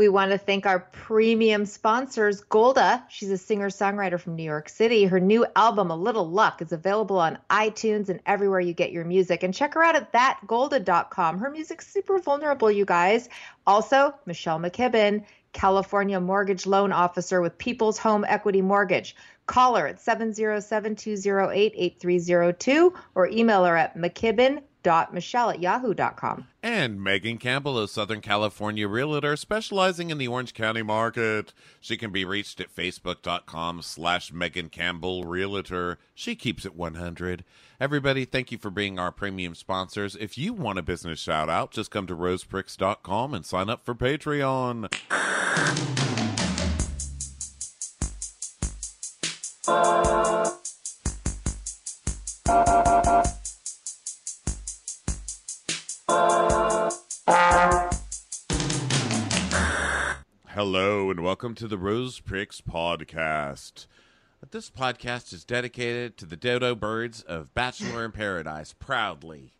We want to thank our premium sponsors, Golda. She's a singer songwriter from New York City. Her new album, A Little Luck, is available on iTunes and everywhere you get your music. And check her out at thatgolda.com. Her music's super vulnerable, you guys. Also, Michelle McKibben, California mortgage loan officer with People's Home Equity Mortgage. Call her at 707 208 8302 or email her at McKibben michelle at yahoo.com and megan campbell a southern california realtor specializing in the orange county market. She can be reached at facebook.com slash megan campbell realtor. She keeps it 100 everybody thank you for being our premium sponsors. If you want a business shout out just come to rosepricks.com and sign up for patreon Hello and welcome to the Rose Pricks podcast. This podcast is dedicated to the dodo birds of Bachelor in Paradise, proudly.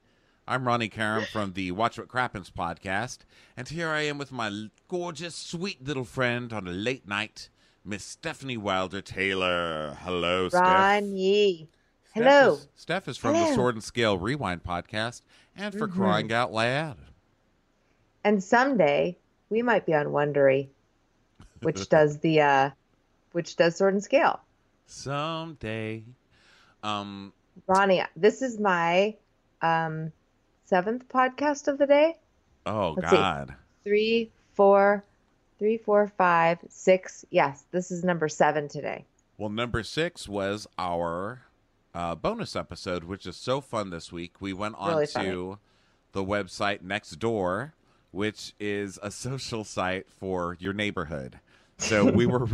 I'm Ronnie Karam from the Watch What Crappens podcast, and here I am with my gorgeous, sweet little friend on a late night, Miss Stephanie Wilder Taylor. Hello, Steph. ronnie Steph hello is, Steph is from the Sword and Scale Rewind podcast, and for Mhm. crying out loud. and someday we might be on wondery which does the uh which does sword and scale Someday. Um, ronnie this is my um seventh podcast of the day oh, Let's see. God. three four three four five six yes this is number seven today Well, number six was our uh, bonus episode, which is so fun this week. We went on Really to the website Nextdoor, which is a social site for your neighborhood. So we were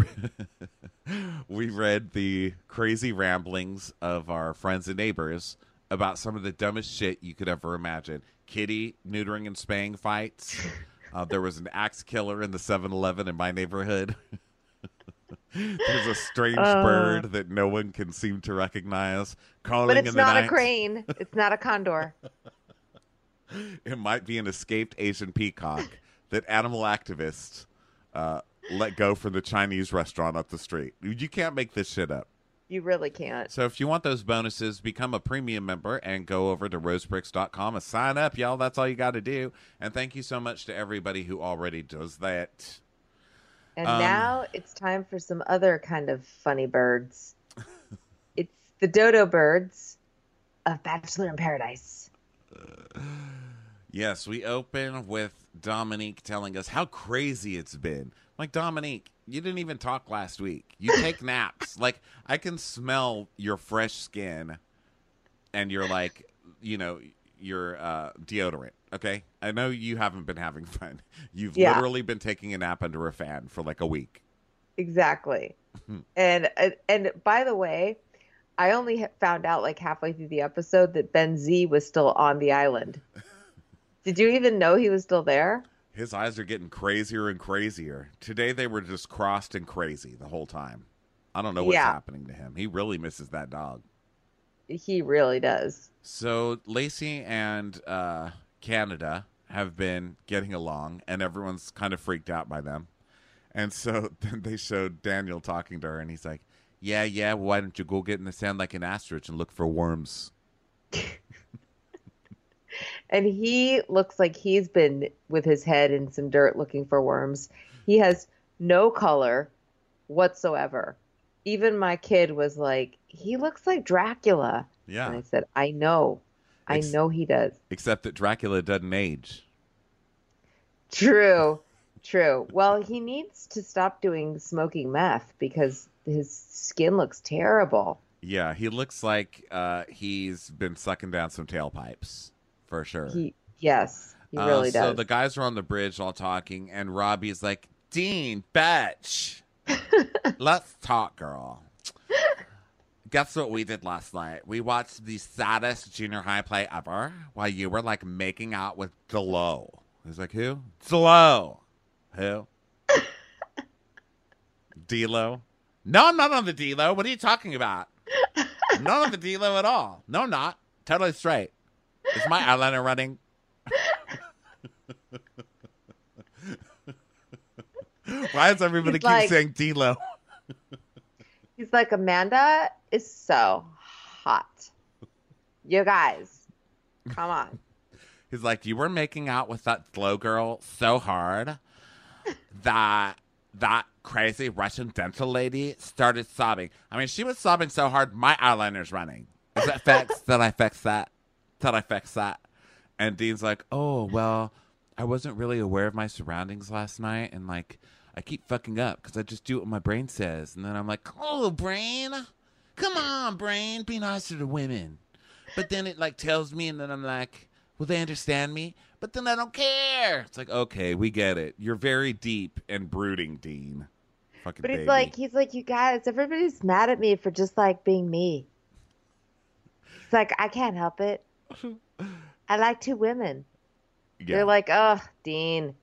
we read the crazy ramblings of our friends and neighbors about some of the dumbest shit you could ever imagine. Kitty neutering and spaying fights. Uh, there was an axe killer in the 7-Eleven in my neighborhood. There's a strange Uh. bird that no one can seem to recognize calling but it's not night. a crane it's not a condor It might be an escaped Asian peacock that animal activists uh, let go from the Chinese restaurant up the street. You can't make this shit up. you really can't So if you want those bonuses, become a premium member and go over to rosepricks.com and sign up, y'all. That's all you got to do. And thank you so much to everybody who already does that. And Um, now it's time for some other kind of funny birds. it's the dodo birds of Bachelor in Paradise. Yes, we open with Dominique telling us how crazy it's been. Like, Dominique, you didn't even talk last week. You take naps. Like, I can smell your fresh skin and your, like, you know, your uh, deodorant. Okay? I know you haven't been having fun. You've Yeah. literally been taking a nap under a fan for like a week. Exactly. and and- and by the way, I only found out like halfway through the episode that Ben Z was still on the island. Did you even know he was still there? His eyes are getting crazier and crazier. Today they were just crossed and crazy the whole time. I don't know what's Yeah. happening to him. He really misses that dog. He really does. So Lacey and uh, Canada have been getting along, and everyone's kind of freaked out by them. And so then they showed Daniel talking to her, and he's like, "Yeah, yeah. Why don't you go get in the sand like an ostrich and look for worms?" And he looks like he's been with his head in some dirt looking for worms. He has no color whatsoever. Even my kid was like, he looks like Dracula. And Yeah, I said, I know. I Ex- know he does. except that Dracula doesn't age. True. True. Well, he needs to stop doing smoking meth because his skin looks terrible. Yeah, he looks like uh, he's been sucking down some tailpipes for sure. He yes, he Uh, really does. So the guys are on the bridge all talking, and Robbie's like, Dean, bitch, let's talk, girl. Guess what we did last night? We watched the saddest junior high play ever while you were like making out with Delo. He's like, who? Delo. Who? Delo. No, I'm not on the Delo. What are you talking about? not on the Delo at all. No, I'm not. Totally straight. Is my eyeliner running? Why does everybody He's keep like- saying D-Lo? He's like, Amanda is so hot. You guys, come on. He's like, you were making out with that slow girl so hard that that crazy Russian dental lady started sobbing. I mean, she was sobbing so hard, my eyeliner's running. Is that fixed? Did I fix that? Did I fix that? And Dean's like, oh, well, I wasn't really aware of my surroundings last night. And like, I keep fucking up because I just do what my brain says. And then I'm like, oh, brain, come on, brain, be nicer to women. But then it like tells me, and then I'm like, will they understand me? But then I don't care. It's like, okay, we get it. You're very deep and brooding, Dean. Fucking But he's baby. like, he's like, you guys, everybody's mad at me for just like being me. He's like, I can't help it. I like two women. yeah. They're like, oh, Dean.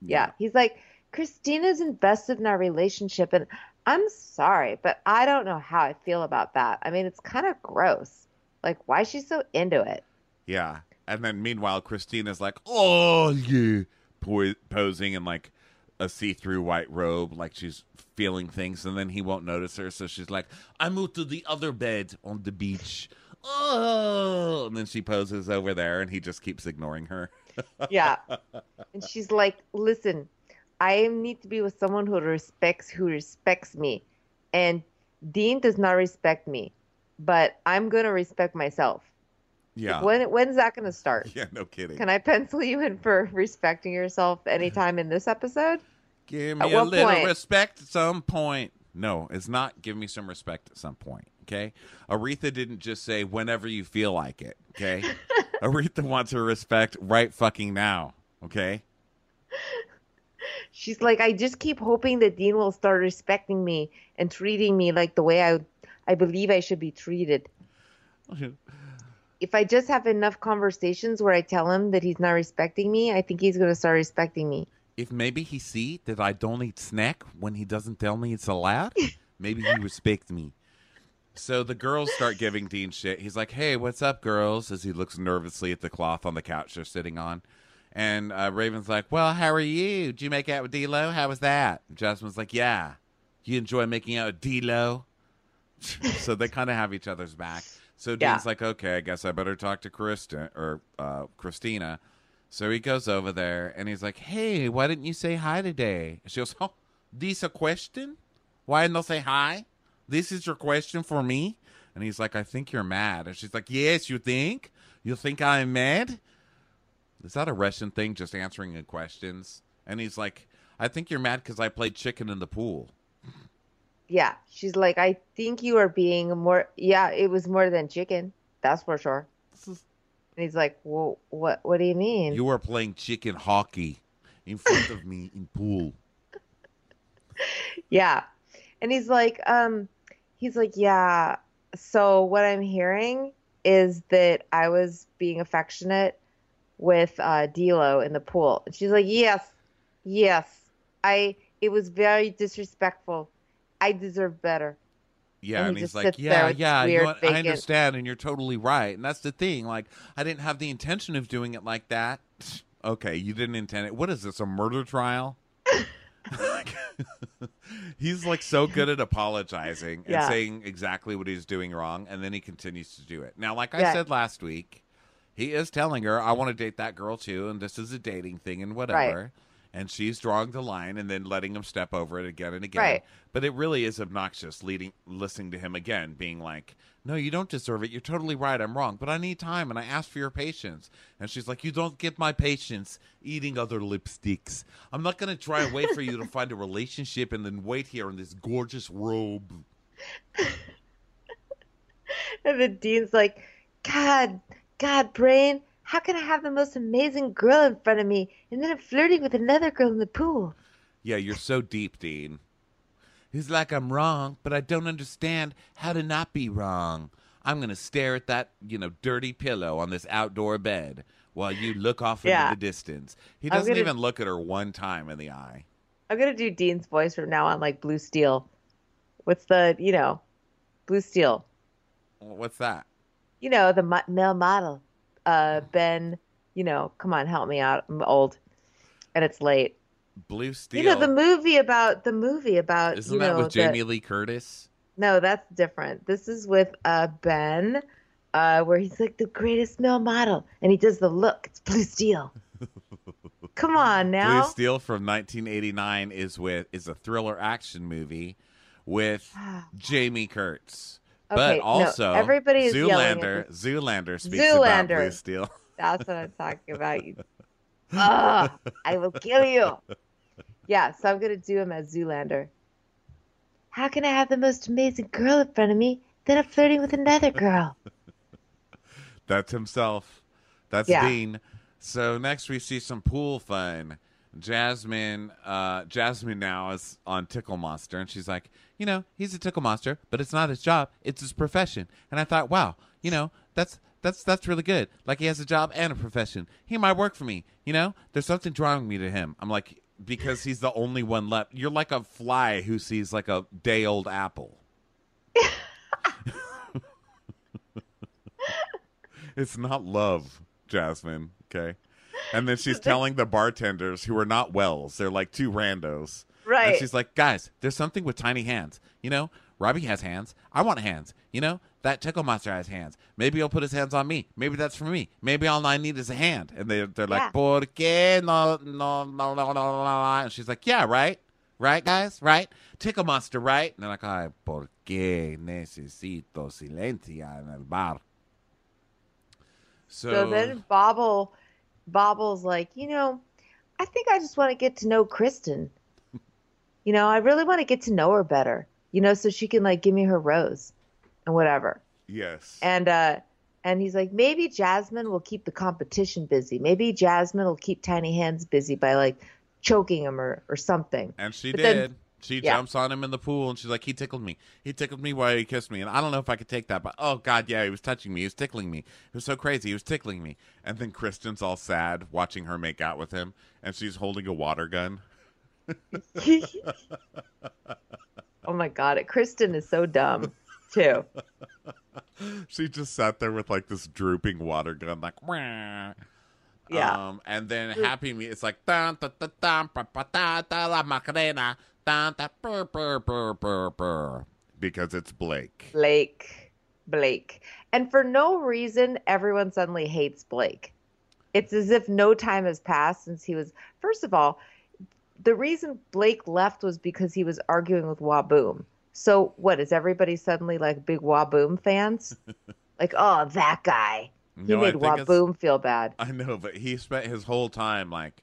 Yeah. He's like, Christina's invested in our relationship, and I'm sorry, but I don't know how I feel about that. I mean, it's kind of gross. Like, why is she so into it? Yeah. And then meanwhile, Christina's like, oh, yeah. Po- posing in like a see through white robe, like she's feeling things. And then he won't notice her. So she's like, I moved to the other bed on the beach. Oh. And then she poses over there and he just keeps ignoring her. Yeah. and she's like, listen, I need to be with someone who respects who respects me. And Dean does not respect me, but I'm going to respect myself. Yeah. When when's that going to start? Yeah, no kidding. Can I pencil you in for respecting yourself anytime in this episode? Give At me a little point? respect at some point. No, it's not give me some respect at some point. Okay. Aretha didn't just say whenever you feel like it. Okay. Aretha wants her respect right fucking now. Okay. She's like, I just keep hoping that Dean will start respecting me and treating me like the way I I believe I should be treated. If I just have enough conversations where I tell him that he's not respecting me, I think he's going to start respecting me. If maybe he see that I don't eat snack when he doesn't tell me it's allowed, maybe he respects me. So the girls start giving Dean shit. He's like, "Hey, what's up, girls?" As he looks nervously at the cloth on the couch they're sitting on, and uh, Raven's like, "Well, how are you? Did you make out with D-Lo? How was that?" And Jasmine's like, "Yeah, you enjoy making out with D-Lo." so they kind of have each other's back. So Yeah. Dean's like, "Okay, I guess I better talk to Krista or uh, Christina." So he goes over there and he's like, "Hey, why didn't you say hi today?" She goes, "Oh, this a question? Why didn't I say hi? This is your question for me?" And he's like, "I think you're mad." And she's like, "Yes, you think? You think I'm mad?" Is that a Russian thing, just answering in questions? And he's like, "I think you're mad because I played chicken in the pool." Yeah, she's like, I think you are being more. Yeah, it was more than chicken. That's for sure. And he's like, well, what? What do you mean? You were playing chicken hockey in front of me in pool. Yeah. And he's like, um, he's like, yeah. So what I'm hearing is that I was being affectionate with uh D'Lo in the pool. And she's like, yes, Yes. I it was very disrespectful. I deserve better. Yeah, And and, he he's like, yeah, yeah, weird? I understand, and you're totally right, and that's the thing. Like, I didn't have the intention of doing it like that. Okay, you didn't intend it. What is this? A murder trial? he's like so good at apologizing and saying exactly what he's doing wrong, and then he continues to do it. Now, like I Yeah. said last week, he is telling her, "I want to date that girl too, and this is a dating thing and whatever." And she's drawing the line and then letting him step over it again and again. Right. But it really is obnoxious leading listening to him again, being like, No, you don't deserve it. You're totally right. I'm wrong. But I need time and I ask for your patience. And she's like, You don't get my patience eating other lipsticks. I'm not gonna try and wait for you to find a relationship and then wait here in this gorgeous robe. And then Dean's like, God, God, Brain, how can I have the most amazing girl in front of me and then I'm flirting with another girl in the pool? Yeah, you're so deep, Dean. He's like, I'm wrong, but I don't understand how to not be wrong. I'm going to stare at that, you know, dirty pillow on this outdoor bed while you look off Yeah. into the distance. He doesn't gonna- even look at her one time in the eye. I'm gonna do Dean's voice from now on, like Blue Steel. What's the, you know, Blue Steel? What's that? You know, the mo- male model. Uh, Ben, you know, come on, help me out. I'm old, and it's late. Blue Steel. You know, the movie about the movie about Isn't you that know with the- Jamie Lee Curtis? No, that's different. This is with uh Ben, uh, where he's like the greatest male model, and he does the look. It's Blue Steel. Come on now. Blue Steel from 1989 is with is a thriller action movie with Jamie Kurtz. Okay, but no, also everybody is Zoolander. Zoolander speaks about Zoolander. Blue Steel. That's what I'm talking about. You. Ugh, I will kill you. Yeah, so I'm gonna do him as Zoolander. How can I have the most amazing girl in front of me, then I'm flirting with another girl? That's himself. That's Yeah. Dean. So next we see some pool fun. Jasmine, uh, Jasmine now is on Tickle Monster, and she's like, you know, he's a Tickle Monster, but it's not his job; it's his profession. And I thought, wow, you know, that's that's that's really good. Like he has a job and a profession. He might work for me. You know, there's something drawing me to him. I'm like, because he's the only one left. You're like a fly who sees like a day old apple. It's not love, Jasmine. Okay. And then she's telling the bartenders who are not Wells, they're like two randos. Right. And she's like, guys, there's something with tiny hands. You know, Robbie has hands. I want hands. You know, that Tickle Monster has hands. Maybe he'll put his hands on me. Maybe that's for me. Maybe all I need is a hand. And they, they're like, Yeah. ¿Por qué no, no, no, no, no, no, no? And she's like, yeah, right. Right, guys? Right? Tickle Monster, right? And they're like, ay, ¿por qué necesito silencia en el bar? So, So then Bobble, Bobble's like, you know, I think I just want to get to know Kristen. You know, I really want to get to know her better. You know, so she can like give me her rose and whatever. yes. And uh and he's like, maybe Jasmine will keep the competition busy. Maybe Jasmine will keep Tiny Hands busy by like choking him or, or something. And she But did. then- she yeah. jumps on him in the pool and she's like, he tickled me. He tickled me while he kissed me. And I don't know if I could take that, but oh God, yeah, he was touching me. He was tickling me. It was so crazy. He was tickling me. And then Kristen's all sad watching her make out with him. And she's holding a water gun. oh my god, Kristen is so dumb too. She just sat there with like this drooping water gun, like, Wah. Yeah. Um, and then Happy Me, it's like, dun, dun, pa, pa, da, da, la Macarena, dun, da, brr, brr, brr, brr, brr, because it's Blake. Blake. Blake. And for no reason, everyone suddenly hates Blake. It's as if no time has passed since he was. First of all, the reason Blake left was because he was arguing with Waboom. So, what is everybody suddenly like big Waboom fans? like, oh, that guy. He No, made Waboom feel bad. I know, but he spent his whole time like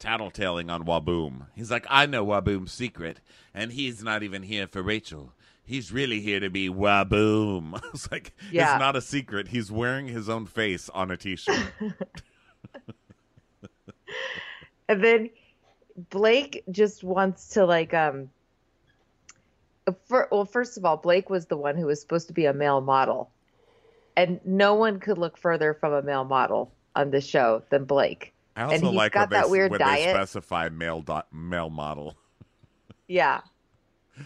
tattletaling on Waboom. He's like, I know Waboom's secret, and he's not even here for Rachel. He's really here to be Waboom. I was like, Yeah. it's not a secret. He's wearing his own face on a t-shirt. And then Blake just wants to like um for, well first of all Blake was the one who was supposed to be a male model. And no one could look further from a male model on the show than Blake. I also and he's like got when, that they, weird when diet. they specify male do- male model. Yeah.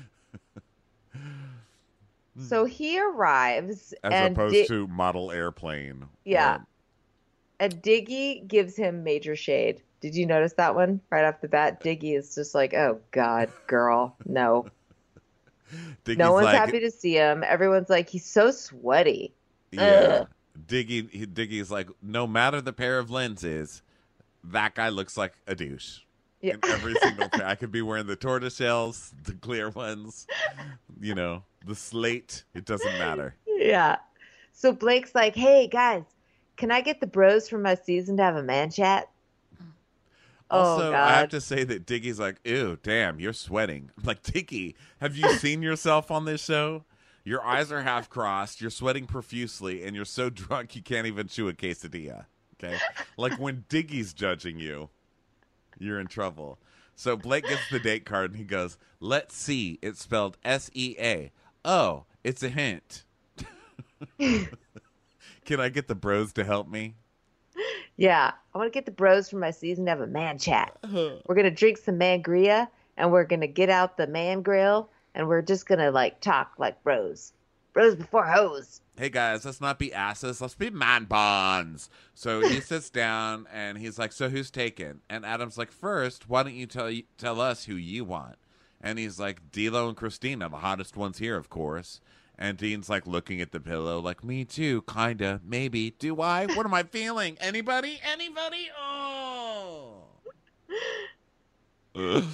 so he arrives as and opposed Di- to model airplane. Yeah. or- and Diggy gives him major shade. Did you notice that one right off the bat? Diggy is just like, "Oh God, girl, no." Diggy's no one's like, happy to see him. Everyone's like, "He's so sweaty." Yeah. Ugh. Diggy he- Diggy's like, no matter the pair of lenses, that guy looks like a douche. Yeah. In every single pair. I could be wearing the tortoise shells, the clear ones, you know, the slate. It doesn't matter. Yeah. So Blake's like, "Hey guys, can I get the bros from my season to have a man chat?" Oh, also, oh I have to say that Diggy's like, ew, damn, you're sweating. I'm like, Diggy, have you seen yourself on this show? Your eyes are half crossed, you're sweating profusely, and you're so drunk you can't even chew a quesadilla. Okay? Like when Diggy's judging you, you're in trouble. So Blake gets the date card and he goes, Let's see. It's spelled S E A. Oh, it's a hint. Can I get the bros to help me? Yeah, I want to get the bros from my season to have a man chat. Uh-huh. We're gonna drink some mangria, and we're gonna get out the man grill, and we're just gonna like talk like bros, bros before hoes. hey guys, let's not be asses. Let's be man bonds. So he sits down and he's like, "So who's taken?" And Adam's like, first, why don't you tell tell us who you want?" And he's like, "D'Lo and Christina, the hottest ones here, of course." And Dean's like looking at the pillow, like, "Me too, kinda, maybe. Do I? What am I feeling? Anybody? Anybody? Oh." Then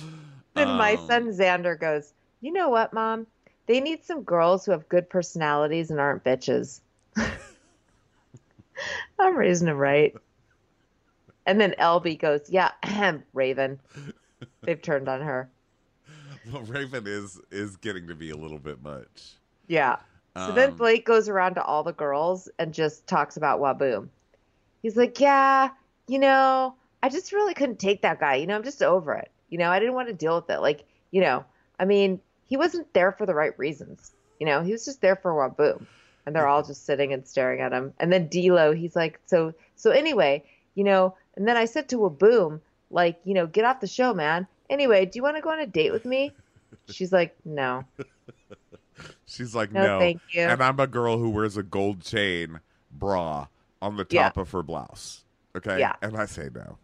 my Um, son Xander goes, "You know what, mom? They need some girls who have good personalities and aren't bitches." I'm raising him right. And then LB goes, "Yeah, ahem, Raven. They've turned on her." Well, Raven is is getting to be a little bit much. Yeah. So then Um, Blake goes around to all the girls and just talks about Waboom. He's like, Yeah, you know, I just really couldn't take that guy. You know, I'm just over it. You know, I didn't want to deal with it. Like, you know, I mean, he wasn't there for the right reasons. You know, he was just there for Waboom. And they're all just sitting and staring at him. And then D'Lo, he's like, so, so anyway, you know, and then I said to Waboom, like, you know, get off the show, man. Anyway, do you want to go on a date with me? She's like, no, She's like, no, no, thank you. And I'm a girl who wears a gold chain bra on the Yeah. top of her blouse. Okay. Yeah. And I say no.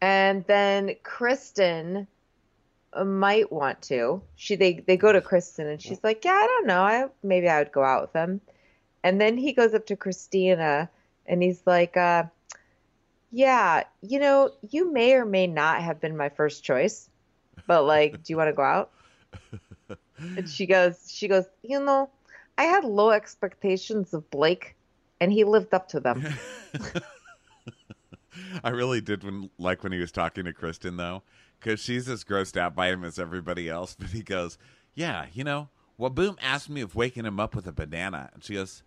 And then Kristen uh, might want to. She they they go to Kristen and she's like, "Yeah, I don't know. I maybe I would go out with him." And then he goes up to Christina and he's like, uh, "Yeah, you know, you may or may not have been my first choice, but like, do you want to go out?" And she goes, she goes, "You know, I had low expectations of Blake, and he lived up to them." I really did when, like when he was talking to Kristen though, because she's as grossed out by him as everybody else. But he goes, "Yeah, you know, Waboom asked me if waking him up with a banana," and she goes,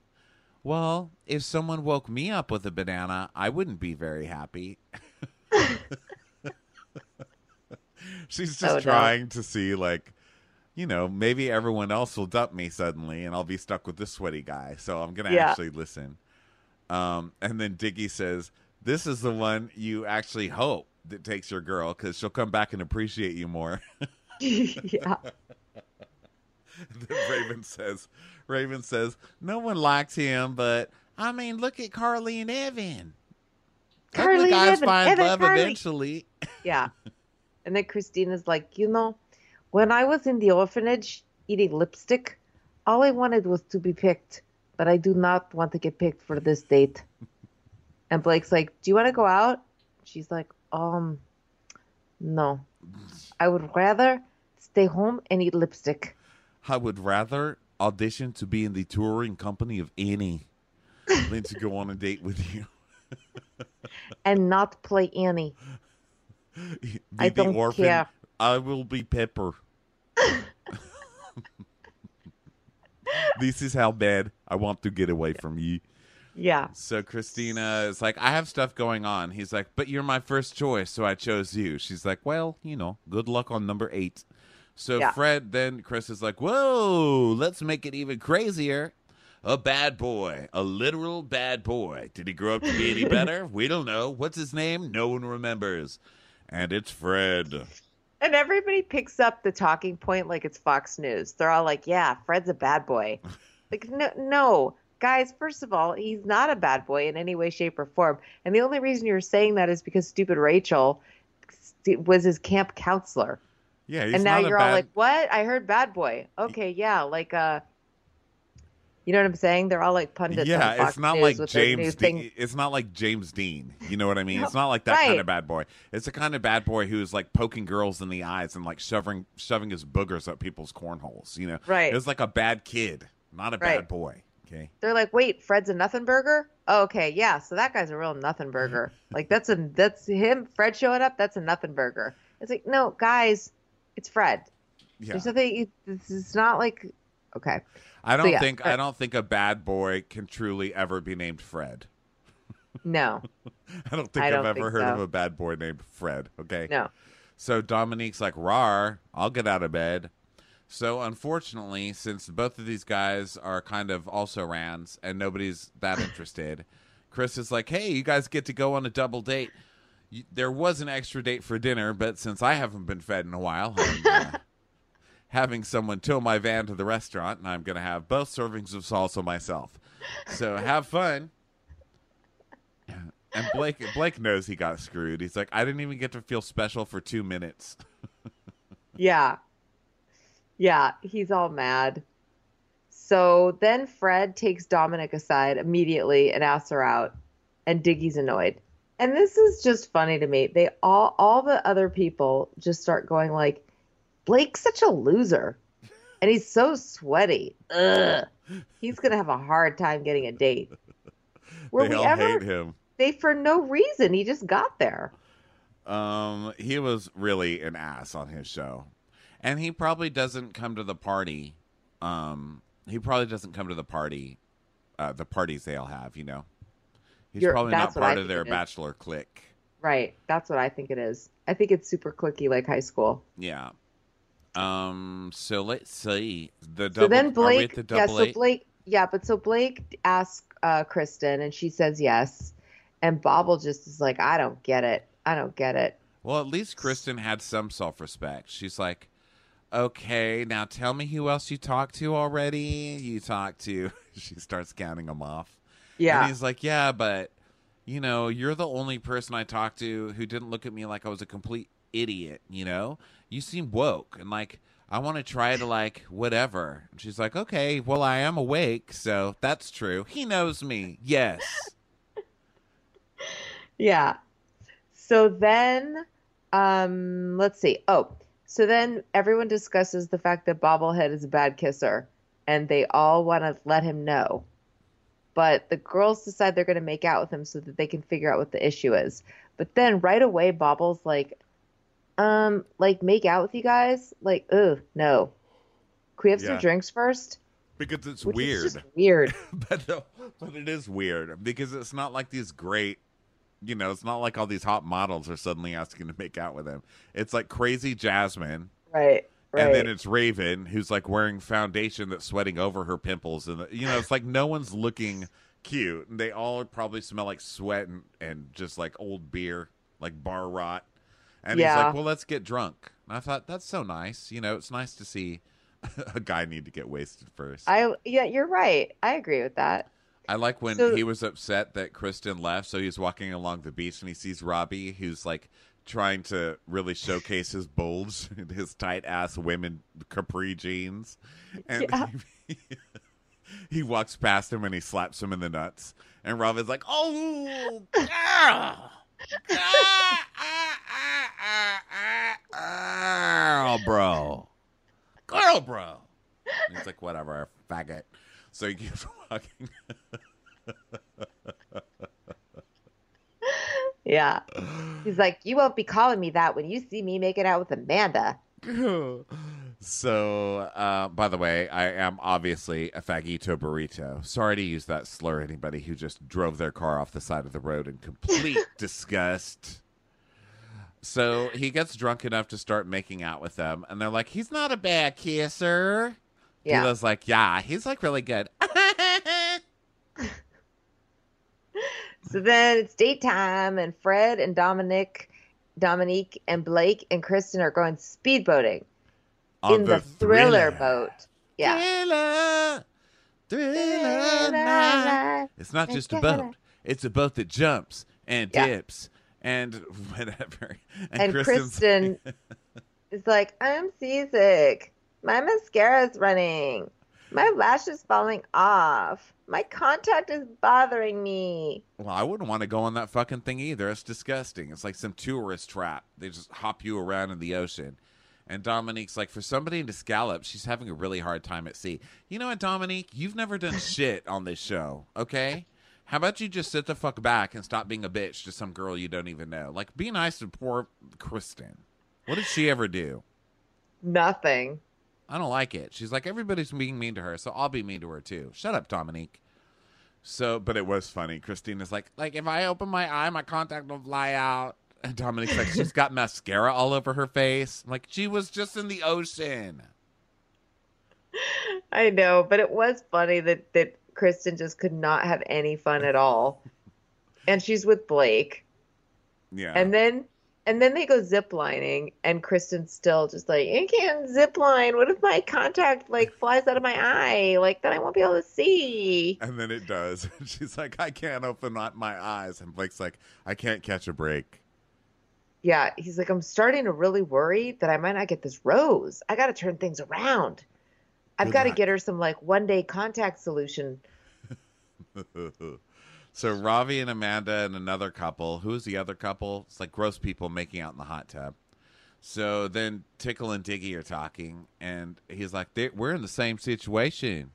"Well, if someone woke me up with a banana, I wouldn't be very happy." she's oh, just Oh, no. trying to see like. You know, maybe everyone else will dump me suddenly, and I'll be stuck with this sweaty guy. So I'm gonna Yeah. actually listen. Um, and then Diggy says, "This is the one you actually hope that takes your girl because she'll come back and appreciate you more." yeah. then Raven says, "Raven says no one likes him, but I mean, look at Carly and Evan. Carly guys Evan, find Evan, love Carly." eventually." Yeah. And then Christina's like, you know, when I was in the orphanage eating lipstick, all I wanted was to be picked, but I do not want to get picked for this date. And Blake's like, do you want to go out? She's like, um, no. I would rather stay home and eat lipstick. I would rather audition to be in the touring company of Annie than to go on a date with you. And not play Annie. Be I the don't orphan. care. I will be Pepper. This is how bad I want to get away from you. Yeah. So Christina is like, I have stuff going on. He's like, but you're my first choice, so I chose you. She's like, well, you know, good luck on number eight. So Yeah. Fred, then Chris is like, whoa, let's make it even crazier. A bad boy, a literal bad boy. Did he grow up to be any better? we don't know. What's his name? No one remembers. And it's Fred. And everybody picks up the talking point like it's Fox News. They're all like, "Yeah, Fred's a bad boy." like, no, no, guys. First of all, he's not a bad boy in any way, shape, or form. And the only reason you're saying that is because stupid Rachel was his camp counselor. Yeah, and now you're bad... all like, "What? I heard bad boy." Okay, yeah, like uh you know what I'm saying? They're all like pundits. Yeah, it's not like James. Dean. It's not like James Dean. You know what I mean? no, it's not like that right. kind of bad boy. It's a kind of bad boy who's like poking girls in the eyes and like shoving shoving his boogers up people's cornholes. You know? Right. It's like a bad kid, not a right. bad boy. Okay. They're like, wait, Fred's a nothing burger. Oh, okay, yeah. So that guy's a real nothing burger. like that's a that's him. Fred showing up. That's a nothing burger. It's like no, guys, it's Fred. Yeah. There's nothing. It's not like okay. I don't so, yeah, think. I don't think a bad boy can truly ever be named Fred. No. I don't think I have ever heard so. of a bad boy named Fred. Okay. No. So Dominique's like, "Rar, I'll get out of bed." So unfortunately, since both of these guys are kind of also rans and nobody's that interested, Chris is like, "Hey, you guys get to go on a double date." there was an extra date for dinner, but since I haven't been fed in a while, uh, having someone tow my van to the restaurant, and I'm going to have both servings of salsa myself. So have fun. And Blake Blake knows he got screwed. He's like, I didn't even get to feel special for two minutes. yeah. Yeah, he's all mad. So then Fred takes Dominic aside immediately and asks her out, and Diggy's annoyed. And this is just funny to me. They all all the other people just start going like, Blake's such a loser. And he's so sweaty. Ugh. He's gonna have a hard time getting a date. Were they we all ever, hate him. They for no reason. He just got there. Um, he was really an ass on his show, and he probably doesn't come to the party. Um, he probably doesn't come to the party, uh, the parties they all have. You know, he's You're, probably not part of their bachelor clique. Right. That's what I think it is. I think it's super clicky like high school. Yeah. Um. So let's see the double. So then Blake. The yeah. So eight? Blake. Yeah, but so Blake asks uh, Kristen, and she says yes, and Bobble just is like, I don't get it. I don't get it. Well, at least Kristen had some self-respect. She's like, okay, now tell me who else you talked to already. You talked to. she starts counting them off. Yeah. And he's like, yeah, but you know, you're the only person I talked to who didn't look at me like I was a complete idiot. You know, you seem woke and like I want to try to like whatever. And she's like, okay, well, I am awake, so that's true. He knows me. Yes. yeah. So then, um, let's see. Oh, so then everyone discusses the fact that Bobblehead is a bad kisser, and they all want to let him know. But the girls decide they're going to make out with him so that they can figure out what the issue is. But then right away, Bobble's like, um, like make out with you guys? Like, ugh, no. Can we have yeah. some drinks first? Because it's Which weird. weird. but, no, but it is weird because it's not like these great you know, it's not like all these hot models are suddenly asking to make out with him. It's like crazy Jasmine. Right. Right. And then it's Raven, who's like wearing foundation that's sweating over her pimples, and you know, it's like no one's looking cute. And they all probably smell like sweat and, and just like old beer, like bar rot. And yeah. he's like, well, let's get drunk. And I thought, that's so nice. You know, it's nice to see a guy need to get wasted first. I Yeah, you're right. I agree with that. I like when so, he was upset that Kristen left. So he's walking along the beach and he sees Robbie, who's like trying to really showcase his bulge in his tight ass women capri jeans. And yeah. he, he walks past him and he slaps him in the nuts. And Robbie's like, oh, girl. Girl, bro. Girl, bro. And he's like, whatever, faggot. So he keeps walking. yeah. He's like, you won't be calling me that when you see me making out with Amanda. so, uh, by the way, I am obviously a fagito burrito. Sorry to use that slur. Anybody who just drove their car off the side of the road in complete disgust. So he gets drunk enough to start making out with them, and they're like, "He's not a bad kisser." Yeah. Dila's like, "Yeah, he's like really good." So then it's date time, and Fred and Dominic, Dominique and Blake and Kristen are going speedboating On in the, thriller, boat. Yeah. Thriller, thriller night. It's not just a boat. It's a boat that jumps and Yeah. dips and whatever. And, And Kristen is like, I'm seasick. My mascara's running. My lash is falling off. My contact is bothering me. Well, I wouldn't want to go on that fucking thing either. It's disgusting. It's like some tourist trap. They just hop you around in the ocean. And Dominique's like, for somebody into scallop, she's having a really hard time at sea. You know what, Dominique? You've never done shit on this show, okay? How about you just sit the fuck back and stop being a bitch to some girl you don't even know? Like, be nice to poor Kristen. What did she ever do? Nothing. I don't like it. She's like, everybody's being mean to her, so I'll be mean to her too. Shut up, Dominique. So, but it was funny. Christina's like, like if I open my eye, my contact will fly out. And Dominique's like, she's got mascara all over her face. I'm like, she was just in the ocean. I know, but it was funny that that Kristen just could not have any fun at all. And she's with Blake. Yeah. And then and then they go ziplining and Kristen's still just like, I can't zipline. What if my contact like flies out of my eye? Like then I won't be able to see. and then it does. she's like, I can't open up my eyes. And Blake's like, I can't catch a break. Yeah, he's like, I'm starting to really worry that I might not get this rose. I got to turn things around. I've got to get her some like one day contact solution. so Ravi and Amanda and another couple. Who's the other couple? It's like gross people making out in the hot tub. So then Tickle and Diggy are talking, and he's like, "We're in the same situation.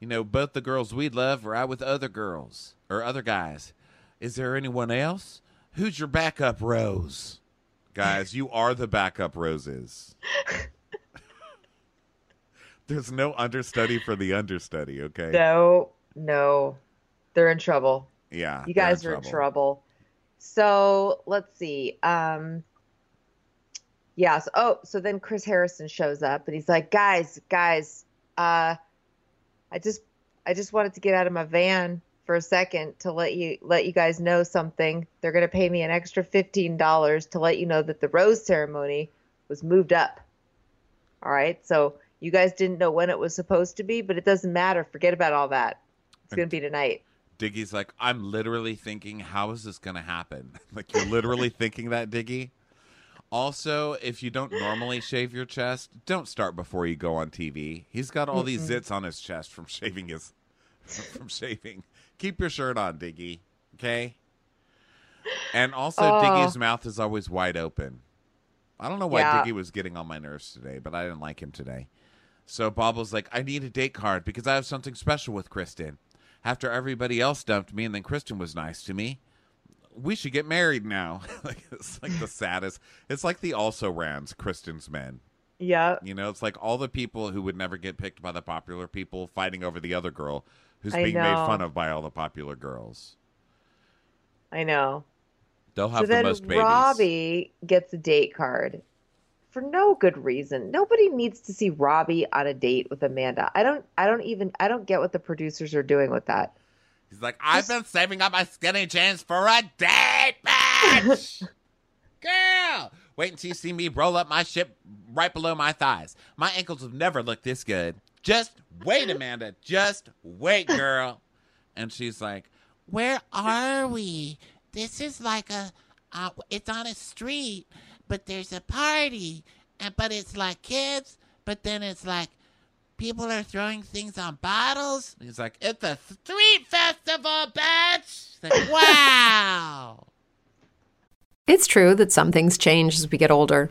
You know, both the girls we love are out with other girls or other guys. Is there anyone else? Who's your backup rose? Guys, you are the backup roses. There's no understudy for the understudy. Okay. No, no, they're in trouble. Yeah. You guys are in trouble. So let's see. Um, yes. Oh, so then Chris Harrison shows up and he's like, guys, guys, uh, I just, I just wanted to get out of my van for a second to let you, let you guys know something. They're going to pay me an extra $15 to let you know that the rose ceremony was moved up. All right. So you guys didn't know when it was supposed to be, but it doesn't matter. Forget about all that. It's going to be tonight. Diggy's like, I'm literally thinking, how is this going to happen? like, you're literally thinking that, Diggy. Also, if you don't normally shave your chest, don't start before you go on TV. He's got all these zits on his chest from shaving his from shaving. Keep your shirt on, Diggy. Okay. And also, Oh. Diggy's mouth is always wide open. I don't know why Yeah. Diggy was getting on my nerves today, but I didn't like him today. So Bob was like, I need a date card because I have something special with Kristen. After everybody else dumped me and then Kristen was nice to me, we should get married now. like it's like the saddest. It's like the also rans, Kristen's men. Yeah. You know, it's like all the people who would never get picked by the popular people fighting over the other girl who's I being made fun of by all the popular girls. I know. They'll have so the then most babies. Robbie gets a date card for no good reason. Nobody needs to see Robbie on a date with Amanda. I don't I don't even I don't get what the producers are doing with that. He's like, I've been saving up my skinny jeans for a date, bitch! Girl! Wait until you see me roll up my ship right below my thighs. My ankles have never looked this good. Just wait, Amanda. Just wait, girl. And she's like, Where are we? This is like a, uh, it's on a street, but there's a party, and but it's like kids, but then it's like people are throwing things on bottles. he's like, It's a street festival, bitch. It's like, wow. It's true that some things change as we get older.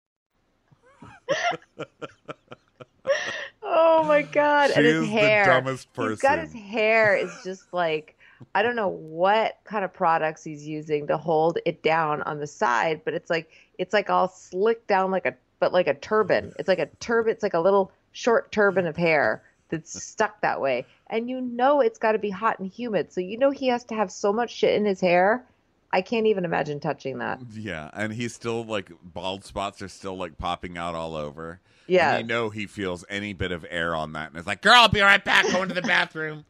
oh my god! She and his is the hair. dumbest He's got his hair is just like I don't know what kind of products he's using to hold it down on the side, but it's like it's like all slicked down like a but like a turban. It's like a turban. It's like a little short turban of hair that's stuck that way, and you know it's got to be hot and humid. So you know he has to have so much shit in his hair. I can't even imagine touching that. Yeah, and he's still like bald spots are still like popping out all over. Yeah. And you know he feels any bit of air on that, and it's like, "Girl, I'll be right back. Going to the bathroom."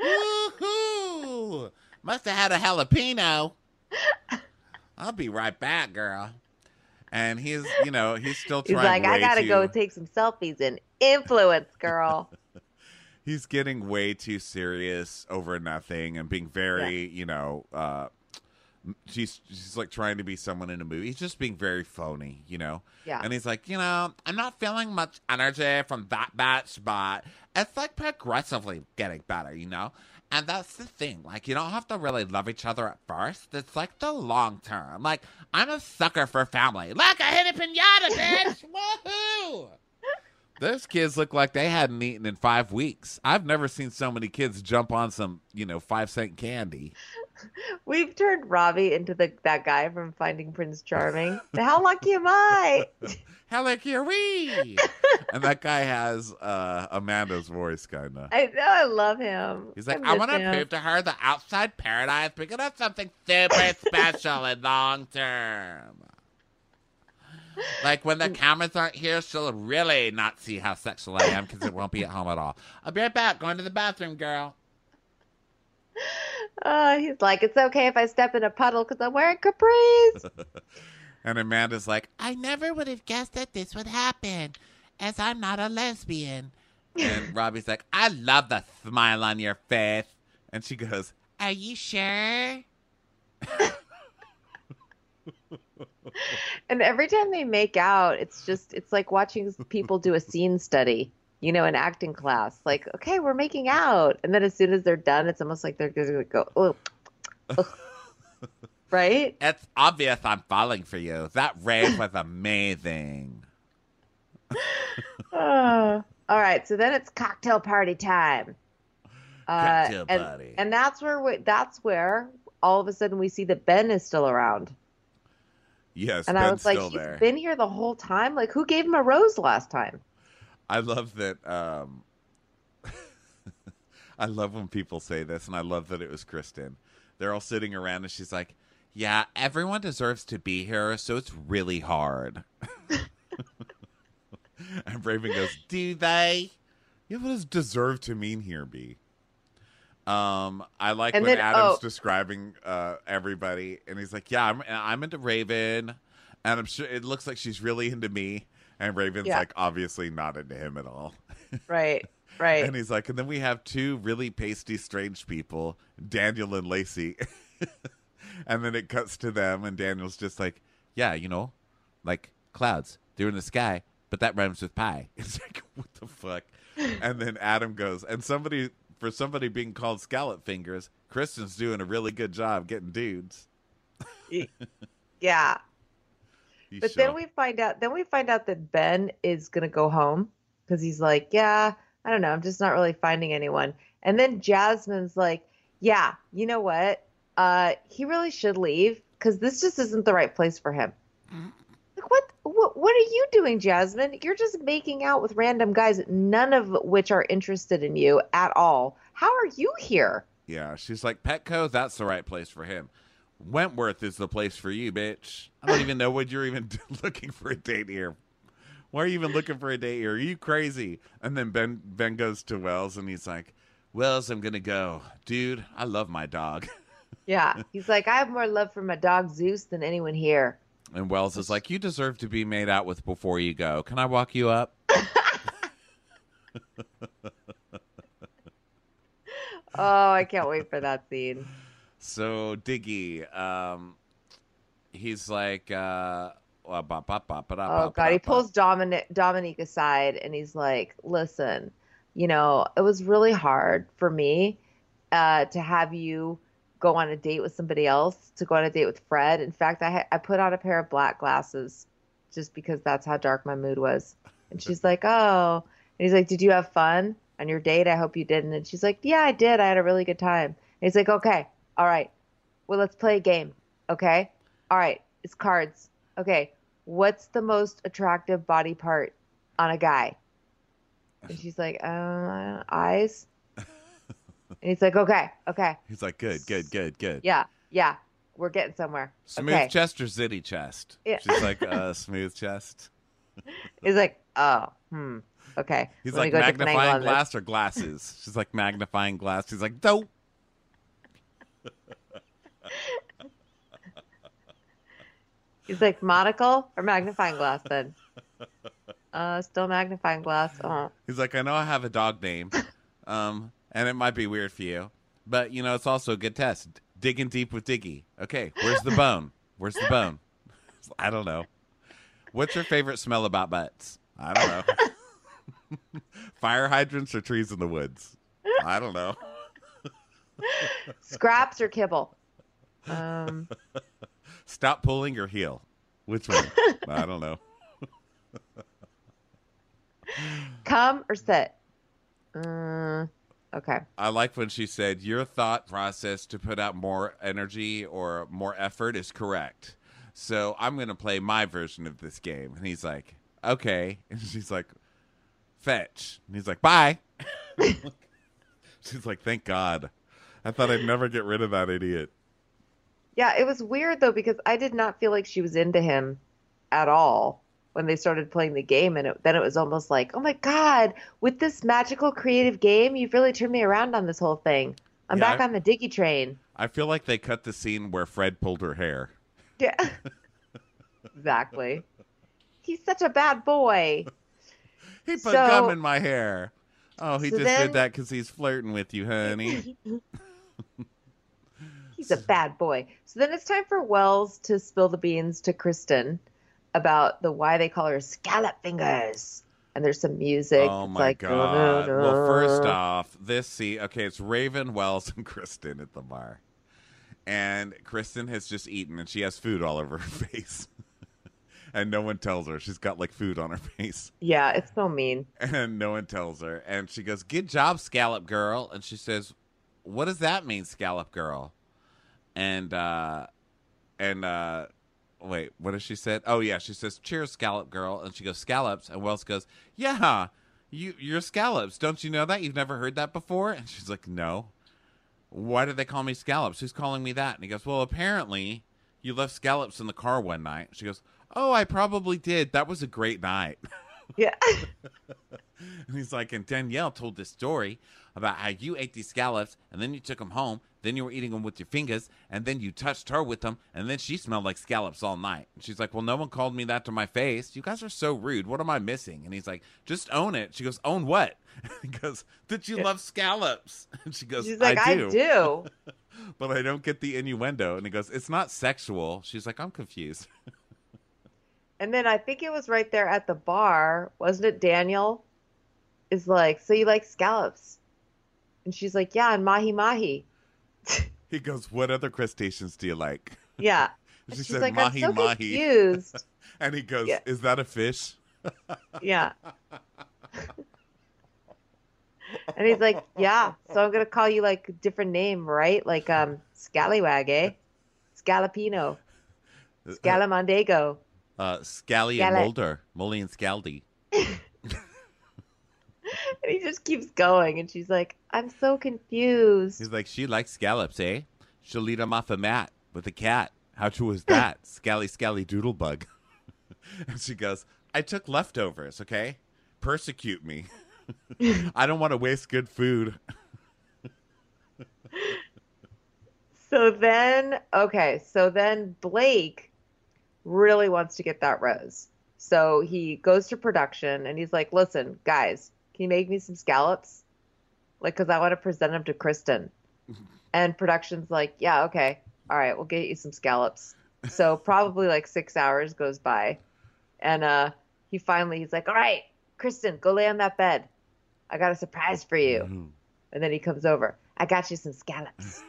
Woohoo! Must have had a jalapeno. I'll be right back, girl. And he's, you know, he's still trying. He's like, I gotta to- go take some selfies and influence, girl. he's getting way too serious over nothing and being very, you know, uh, she's she's like trying to be someone in a movie. He's just being very phony, you know. Yeah. And he's like, you know, I'm not feeling much energy from that batch, but it's like progressively getting better, you know. And that's the thing. Like, you don't have to really love each other at first. It's like the long term. Like, I'm a sucker for family. Look, I hit a pinata, bitch! Woohoo! Those kids look like they hadn't eaten in five weeks. I've never seen so many kids jump on some, you know, five cent candy. We've turned Robbie into the that guy from Finding Prince Charming. How lucky am I? How lucky are we? and that guy has uh, Amanda's voice, kind of. I know I love him. He's like, I I want to prove to her the outside paradise because it's something super special and long term. Like when the cameras aren't here, she'll really not see how sexual I am because it won't be at home at all. I'll be right back. Going to the bathroom, girl. Uh, he's like, it's okay if I step in a puddle because I'm wearing capris. And Amanda's like, I never would have guessed that this would happen, as I'm not a lesbian. and Robbie's like, I love the smile on your face. And she goes, Are you sure? and every time they make out, it's just it's like watching people do a scene study. You know, in acting class, like, okay, we're making out, and then as soon as they're done, it's almost like they're gonna go, oh, right? It's obvious I'm falling for you. That rave was amazing. Uh, all right, so then it's cocktail party time. Uh, Cocktail and, party. and that's where we, that's where all of a sudden we see that Ben is still around, Yes, and Ben's I was like, he's there. been here the whole time. Like, who gave him a rose last time? I love that. Um, I love when people say this, and I love that it was Kristen. They're all sitting around, and she's like, "Yeah, everyone deserves to be here, so it's really hard." and Raven goes, "Do they? Yeah, what does deserve to mean here, be?" Um, I like And when then- Adam's oh. describing uh, everybody, and he's like, "Yeah, I'm I'm into Raven, and I'm sure it looks like she's really into me." And Raven's Yeah. like, obviously not into him at all. Right, right. And he's like, and then we have two really pasty, strange people, Daniel and Lacey. and then it cuts to them, and Daniel's just like, yeah, you know, like clouds, they're in the sky, but that rhymes with pie. It's like, what the fuck? and then Adam goes, and somebody, for somebody being called scallop fingers, Kristen's doing a really good job getting dudes. yeah, You But shall. then we find out then we find out that Ben is gonna go home because he's like, Yeah, I don't know, I'm just not really finding anyone. And then Jasmine's like, Yeah, you know what? Uh he really should leave because this just isn't the right place for him. Like what what what are you doing, Jasmine? You're just making out with random guys, none of which are interested in you at all. How are you here? Yeah, she's like, Petco, that's the right place for him. Wentworth is the place for you, bitch. I don't even know what you're even looking for a date here. Why are you even looking for a date here? Are you crazy? And then Ben Ben goes to Wells and he's like, Wells, I'm gonna go. Dude, I love my dog. Yeah. He's like, I have more love for my dog Zeus than anyone here. And Wells is like, You deserve to be made out with before you go. Can I walk you up? Oh, I can't wait for that scene. So Diggy, um he's like uh Oh God, he pulls Dominic Dominique aside and he's like, "Listen, you know, it was really hard for me uh, to have you go on a date with somebody else, to go on a date with Fred. In fact, I ha- I put on a pair of black glasses just because that's how dark my mood was." And she's like, "Oh," and he's like, "Did you have fun on your date? I hope you didn't." And she's like, "Yeah, I did. I had a really good time." And he's like, "Okay, all right, well, let's play a game. Okay, all right, it's cards." Okay, what's the most attractive body part on a guy? And she's like, uh, eyes. and he's like, okay, okay, He's like, Good, good, good, good. yeah, yeah, we're getting somewhere. Smooth okay. chest or zitty chest? Yeah. She's like, uh, smooth chest. He's like, oh, hmm, okay. He's Let like go a different angle magnifying glass or glasses. She's like magnifying glass. He's like, dope. He's like, monocle or magnifying glass then? Uh, still magnifying glass. Oh, He's like, I know I have a dog name, um, and it might be weird for you, but you know it's also a good test. Digging deep with Diggy. Okay, where's the bone? Where's the bone? I don't know. What's your favorite smell about butts? I don't know. Fire hydrants or trees in the woods? I don't know. Scraps or kibble? Um, Stop pulling your heel. Which one? I don't know. come or sit? Uh, okay. I like when she said, Your thought process to put out more energy or more effort is correct. So I'm going to play my version of this game. And he's like, Okay. And she's like, Fetch. And he's like, Bye. she's like, Thank God. I thought I'd never get rid of that idiot. Yeah, it was weird though because I did not feel like she was into him at all when they started playing the game, and it, then it was almost like, oh my god, with this magical creative game, you've really turned me around on this whole thing. I'm Yeah, back I- on the Diggy train. I feel like they cut the scene where Fred pulled her hair. Yeah, exactly. He's such a bad boy. He put So- gum in my hair. Oh, he So just then- did that because he's flirting with you, honey. He's a bad boy. So then it's time for Wells to spill the beans to Kristen about the why they call her scallop fingers. And there's some music. Oh my like, god! Well, first off, this see okay, it's Raven, Wells, and Kristen at the bar, and Kristen has just eaten, and she has food all over her face, and no one tells her she's got like food on her face, yeah, it's so mean. and no one tells her, and she goes, "Good job, Scallop Girl," and she says, "What does that mean, Scallop Girl?" And uh, and uh. Wait, what does she said? Oh yeah, she says, "Cheers, scallop girl," and she goes, "Scallops," and Wells goes, "Yeah, you you're scallops. Don't you know that? You've never heard that before?" And she's like, "No." Why did they call me scallops? Who's calling me that? And he goes, "Well, apparently you left scallops in the car one night." She goes, "Oh, I probably did. That was a great night." Yeah. And he's like, and Danielle told this story about how you ate these scallops and then you took them home. Then you were eating them with your fingers and then you touched her with them and then she smelled like scallops all night. And she's like, well, no one called me that to my face. You guys are so rude. What am I missing? And he's like, just own it. She goes, own what? he goes, that you love scallops. And she goes, She's like, I I do, do. but I don't get the innuendo. And he goes, it's not sexual. She's like, I'm confused. And then I think it was right there at the bar, wasn't it? Daniel is like, so you like scallops? And she's like, yeah, and mahi mahi. he goes, what other crustaceans do you like? Yeah. She she's said like, mahi I'm so mahi. confused. And he goes, Yeah. Is that a fish? yeah. and he's like, yeah. So I'm gonna call you like a different name, right? Like um, Scallywag, eh? Scalapino, Scalamandego. Uh, Scally and. Mulder. Mully and Scaldy. And he just keeps going, and she's like, I'm so confused. He's like, She likes scallops, eh? She'll eat 'em off a mat with a cat. How true is that? Scally, Scally, Doodlebug. and she goes, I took leftovers, okay? Persecute me. I don't want to waste good food. So then, okay, so then Blake really wants to get that rose. So he goes to production and he's like, listen, guys, can you make me some scallops? Like, because I want to present them to Kristen. And production's like, yeah, okay. All right, we'll get you some scallops. So probably like six hours goes by. And uh, he finally, he's like, all right, Kristen, go lay on that bed. I got a surprise for you. Mhm. And then he comes over. I got you some scallops.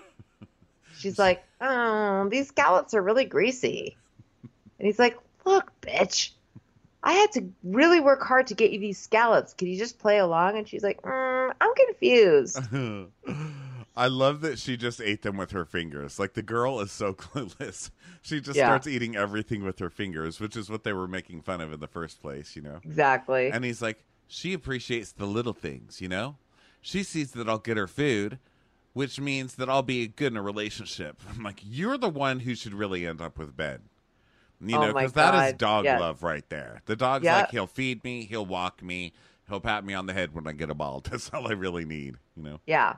She's like, oh, these scallops are really greasy. And he's like, look, bitch, I had to really work hard to get you these scallops. Can you just play along? And she's like, mm, I'm confused. I love that she just ate them with her fingers. Like the girl is so clueless. She just Yeah. starts eating everything with her fingers, which is what they were making fun of in the first place, you know? Exactly. And he's like, she appreciates the little things, you know? She sees that I'll get her food, which means that I'll be good in a relationship. I'm like, you're the one who should really end up with Ben. You Oh know, because that is dog yes. love right there. The dog's Yeah. like, he'll feed me, he'll walk me, he'll pat me on the head when I get a ball. That's all I really need, you know? yeah.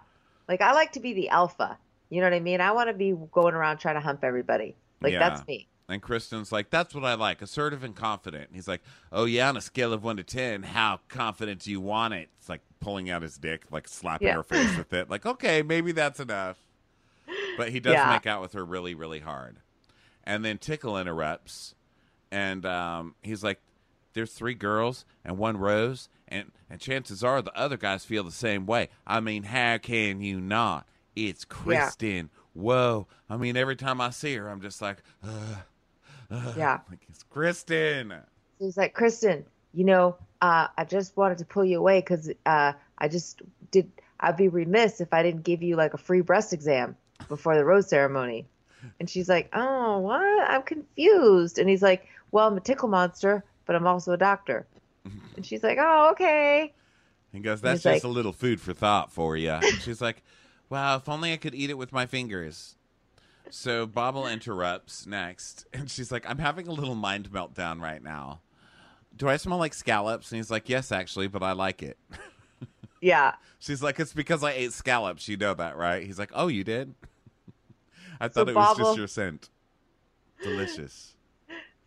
Like, I like to be the alpha. You know what I mean? I want to be going around trying to hump everybody. Like, Yeah. that's me. And Kristen's like, that's what I like, assertive and confident. And he's like, oh, yeah, on a scale of one to 10, how confident do you want it? It's like pulling out his dick, like slapping Yeah. her face with it. Like, okay, maybe that's enough. But he does Yeah. make out with her really, really hard. And then Tickle interrupts. And um, he's like, there's three girls and one rose. And, and chances are the other guys feel the same way. I mean, how can you not? It's Kristen. Whoa. I mean, every time I see her, I'm just like, uh, uh, Yeah. like it's Kristen. He's like, Kristen, you know, uh, I just wanted to pull you away because uh, I just did. I'd be remiss if I didn't give you like a free breast exam before the rose ceremony. And she's like, Oh, what? I'm confused. And he's like, Well, I'm a tickle monster, but I'm also a doctor. And she's like, Oh, okay. He goes, That's just like- a little food for thought for you. And she's like, Wow, if only I could eat it with my fingers. So Bobble interrupts next, and she's like, I'm having a little mind meltdown right now. Do I smell like scallops? And he's like, Yes, actually, but I like it. Yeah. She's like, It's because I ate scallops. You know that, right? He's like, Oh, you did? I thought So it was just your scent. Delicious.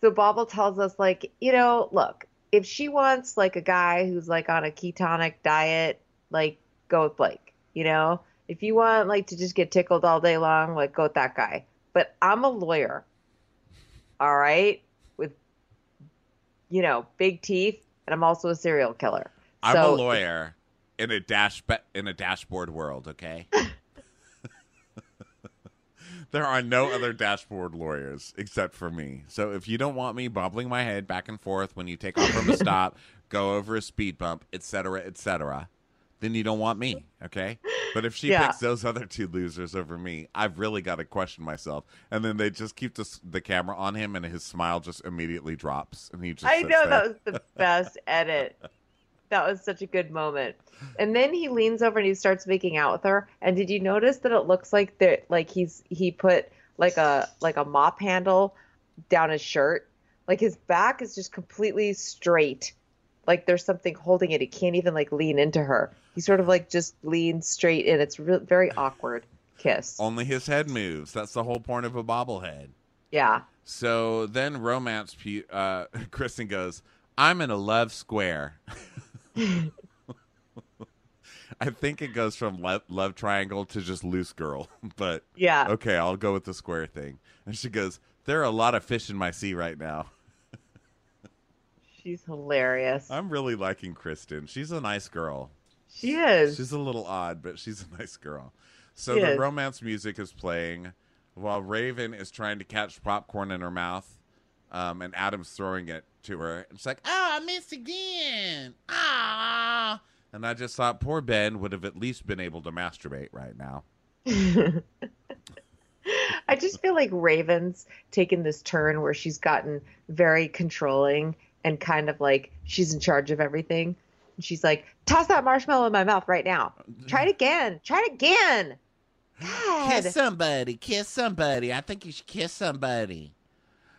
So Bobble tells us, like, you know, look, if she wants like a guy who's like on a ketonic diet, like go with Blake. You know, if you want like to just get tickled all day long, like go with that guy. But I'm a lawyer, all right, with you know big teeth, and I'm also a serial killer. I'm So- a lawyer in a dash in a dashboard world, okay? there are no other dashboard lawyers except for me. So if you don't want me bobbling my head back and forth when you take off from a stop, go over a speed bump, etc., etc., then you don't want me, okay? But if she Yeah. picks those other two losers over me, I've really got to question myself. And then they just keep the, the camera on him, and his smile just immediately drops, and he just I know there. that was the best edit. That was such a good moment. And then he leans over and he starts making out with her. And did you notice that it looks like that like he's he put like a like a mop handle down his shirt? Like his back is just completely straight. Like there's something holding it. He can't even like lean into her. He sort of like just leans straight in. It's re- very awkward kiss. Only his head moves. That's the whole point of a bobblehead. Yeah. So then romance uh Kristen goes, "I'm in a love square." I think it goes from love, love triangle to just loose girl, but Yeah. okay, I'll go with the square thing. And she goes, "There are a lot of fish in my sea right now." She's hilarious. I'm really liking Kristen. She's a nice girl. she is. She's a little odd, but she's a nice girl. So She the is. romance music is playing while Raven is trying to catch popcorn in her mouth, um, and Adam's throwing it to her. And she's like, oh, I missed again. Ah. And I just thought poor Ben would have at least been able to masturbate right now. I just feel like Raven's taken this turn where she's gotten very controlling and kind of like she's in charge of everything. And she's like, toss that marshmallow in my mouth right now. Try it again. Try it again. God. Kiss somebody. Kiss somebody. I think you should kiss somebody.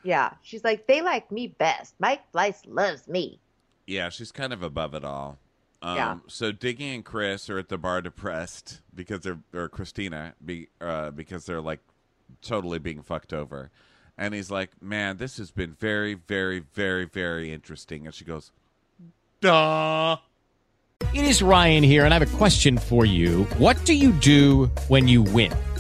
Yeah. She's like, they like me best. Mike Fleiss loves me. Yeah, she's kind of above it all. Um, Yeah. So Diggy and Chris are at the bar depressed because they're or Christina be uh, because they're like totally being fucked over, and he's like, "Man, this has been very, very, very, very interesting." And she goes, "Duh." It is Ryan here, and I have a question for you. What do you do when you win?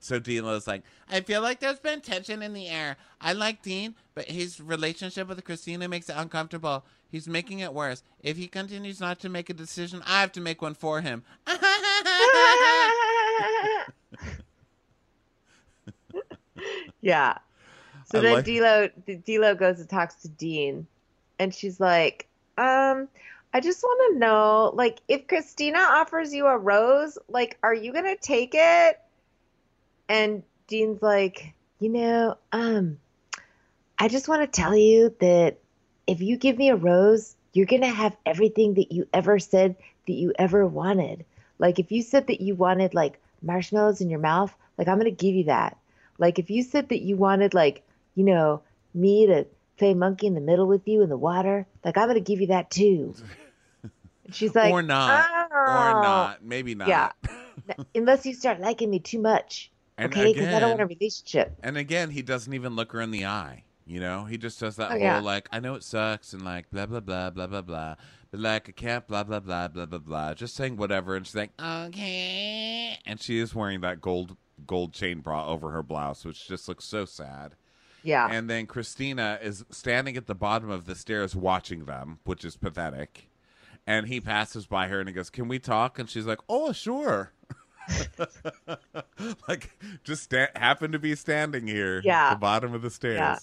So Dean was like, I feel like there's been tension in the air. I like Dean, but his relationship with Christina makes it uncomfortable. He's making it worse. If he continues not to make a decision, I have to make one for him. yeah. So I then like- D'Lo, D'Lo goes and talks to Dean, and she's like, um, I just want to know, like, if Christina offers you a rose, like, are you gonna take it? And Dean's like, you know, um, I just want to tell you that if you give me a rose, you're gonna have everything that you ever said that you ever wanted. Like, if you said that you wanted like marshmallows in your mouth, like, I'm gonna give you that. Like, if you said that you wanted like, you know, me to play monkey in the middle with you in the water, like, I'm gonna give you that too. And she's like, or not, or "Oh." not, maybe not. Yeah. Unless you start liking me too much. And okay, because I don't want a relationship. And again, he doesn't even look her in the eye. You know, he just does that Oh, whole yeah. like, I know it sucks and like blah blah blah blah blah blah, but like I can't blah blah blah blah blah blah. Just saying whatever, and she's like, okay. and she is wearing that gold gold chain bra over her blouse, which just looks so sad. Yeah. And then Christina is standing at the bottom of the stairs watching them, which is pathetic. And he passes by her and he goes, "Can we talk?" And she's like, "Oh, sure." like just sta- happened to be standing here Yeah. at the bottom of the stairs. Yeah.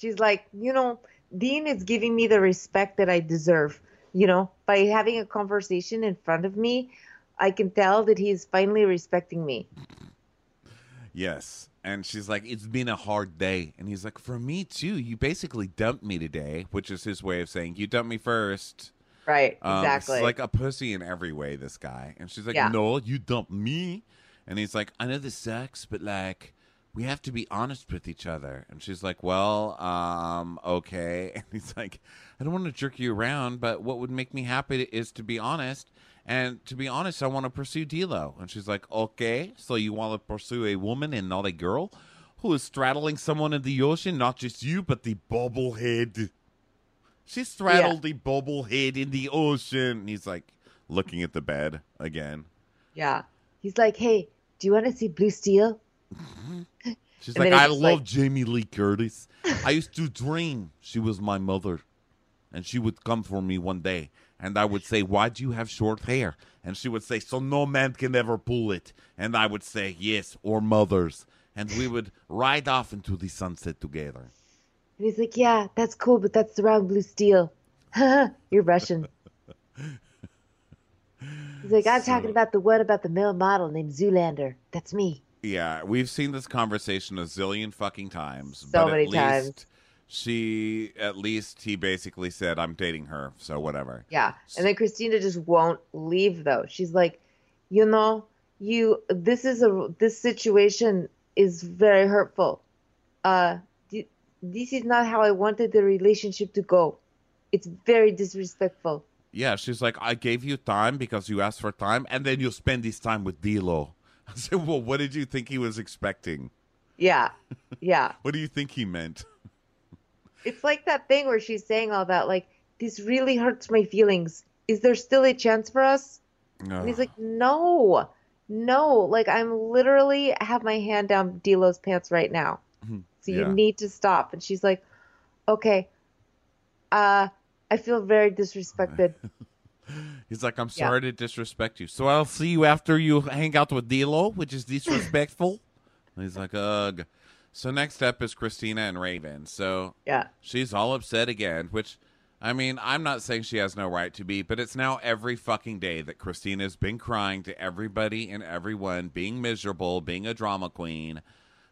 She's like, you know, Dean is giving me the respect that I deserve. You know, by having a conversation in front of me, I can tell that he's finally respecting me. Yes. And she's like, It's been a hard day. And he's like, For me too. You basically dumped me today, which is his way of saying, You dumped me first. Right. Um, exactly. Like a pussy in every way, this guy. And she's like, Yeah. No, you dumped me. And he's like, I know this sucks, but like, we have to be honest with each other. And she's like, Well, um, okay. And he's like, I don't want to jerk you around, but what would make me happy is to be honest. And to be honest, I want to pursue D'Lo. And she's like, Okay, so you want to pursue a woman and not a girl who is straddling someone in the ocean, not just you, but the bobblehead. She straddled the bobblehead in the ocean. And he's like looking at the bed again. yeah. He's like, hey, do you want to see Blue Steel? She's And like, I love like- Jamie Lee Curtis. I used to dream she was my mother. And she would come for me one day. And I would say, Why do you have short hair? And she would say, So no man can ever pull it. And I would say, Yes, or mothers. And we would ride off into the sunset together. And he's like, yeah, that's cool, but that's the wrong Blue Steel. You're Russian. He's like, I'm talking about the one about the male model named Zoolander. That's me. Yeah, we've seen this conversation a zillion fucking times. So but many at times. least she, at least he basically said, I'm dating her. So whatever. Yeah. And then Christina just won't leave though. She's like, you know, you this is a this situation is very hurtful. Uh this is not how I wanted the relationship to go. It's very disrespectful. Yeah, she's like, I gave you time because you asked for time, and then you'll spend this time with D'Lo. I said, well, what did you think he was expecting? Yeah. Yeah. What do you think he meant? It's like that thing where she's saying all that, like, this really hurts my feelings. Is there still a chance for us? And he's like, no, no. Like, I'm literally have my hand down D'Lo's pants right now. Mm-hmm. So you Yeah. need to stop. And she's like, okay, uh, I feel very disrespected. He's like, I'm Yeah. sorry to disrespect you. So I'll see you after you hang out with D'Lo, which is disrespectful. And he's like, ugh. So next up is Christina and Raven. So yeah. she's all upset again, which, I mean, I'm not saying she has no right to be, but it's now every fucking day that Christina's been crying to everybody and everyone, being miserable, being a drama queen,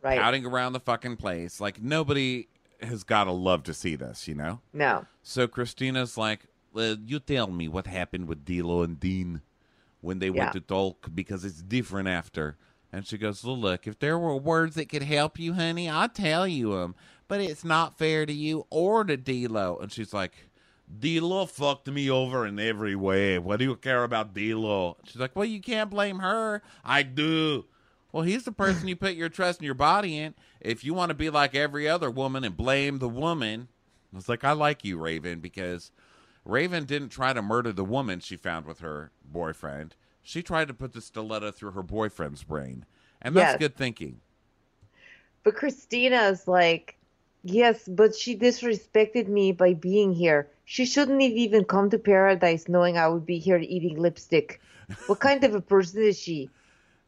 Right. pouting around the fucking place. Like, nobody has got to love to see this, you know? No. So Christina's like, well, you tell me what happened with D'Lo and Dean when they Yeah. went to talk because it's different after. And she goes, well, look, if there were words that could help you, honey, I'd tell you them. But it's not fair to you or to D'Lo. And she's like, D'Lo fucked me over in every way. What do you care about D'Lo? She's like, well, you can't blame her. I do. Well, he's the person you put your trust and your body in. If you want to be like every other woman and blame the woman, it's like, I like you, Raven, because Raven didn't try to murder the woman she found with her boyfriend. She tried to put the stiletto through her boyfriend's brain. And that's Yes. good thinking. But Christina's like, yes, but she disrespected me by being here. She shouldn't have even come to paradise knowing I would be here eating lipstick. What kind of a person is she?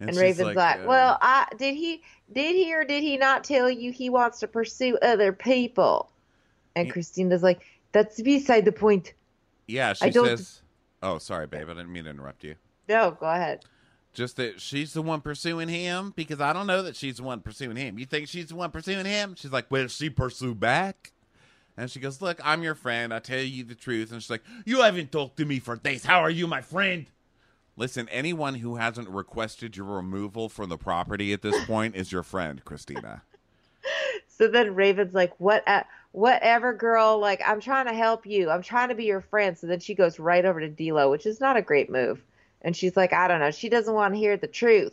And, she's Raven's like, uh, well, I did he did he or did he not tell you he wants to pursue other people? And Christina's like, that's beside the point. yeah, I she don't- says, oh, sorry, babe. I didn't mean to interrupt you. No, go ahead. Just that she's the one pursuing him because I don't know that she's the one pursuing him. You think she's the one pursuing him? She's like, well, she pursue back. And she goes, look, I'm your friend. I tell you the truth. And she's like, you haven't talked to me for days. How are you, my friend? Listen, anyone who hasn't requested your removal from the property at this point is your friend, Christina. So then Raven's like, "What? Uh, whatever, girl. Like, I'm trying to help you. I'm trying to be your friend." So then she goes right over to D'Lo, which is not a great move. And she's like, "I don't know. She doesn't want to hear the truth."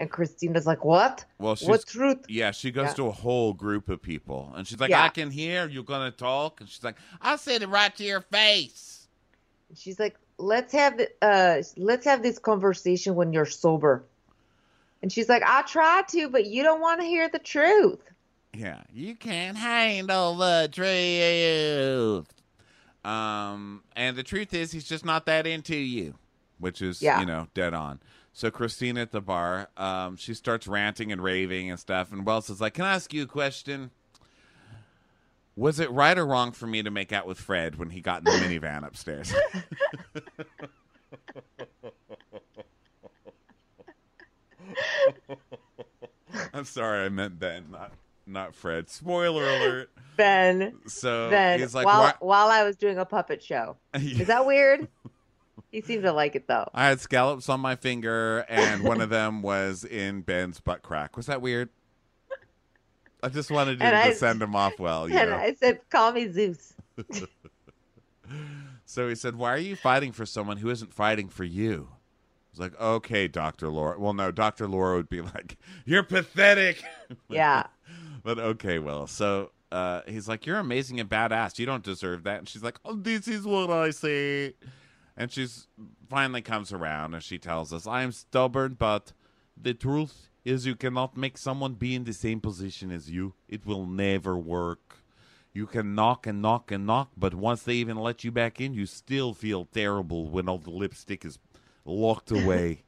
And Christina's like, "What? Well, she's, what truth?" Yeah, she goes Yeah. to a whole group of people, and she's like, Yeah. "I can hear you're gonna talk," and she's like, I'll say it right to your face. She's like, "Let's have uh, let's have this conversation when you're sober." And she's like, "I try to, but you don't want to hear the truth." "Yeah, you Can't handle the truth. Um, and the truth is, he's just not that into you, which is, Yeah. you know, dead on. So Christina at the bar, um, she starts ranting and raving and stuff, and Wells is like, "Can I ask you a question? Was it right or wrong for me to make out with Fred when he got in the minivan upstairs?" I'm sorry, I meant Ben, not not Fred. Spoiler alert. Ben, So Ben, he's like, while "Why-" while I was doing a puppet show, is that weird? he seemed to like it though. I had scallops on my finger, and one of them was in Ben's butt crack. Was that weird? I just wanted you And to I- send him off well, you And know. I said, "Call me Zeus." So he said, "Why are you fighting for someone who isn't fighting for you?" I was like, "Okay, Doctor Laura." Well, no, Doctor Laura would be like, "You're pathetic." Yeah. but okay, well, so uh, he's like, "You're amazing and badass. You don't deserve that." And she's like, "Oh, this is what I say." And she's finally comes around and she tells us, "I am stubborn, but the truth is, you cannot make someone be in the same position as you. It will never work. You can knock and knock and knock, but once they even let you back in, you still feel terrible when all the lipstick is locked away."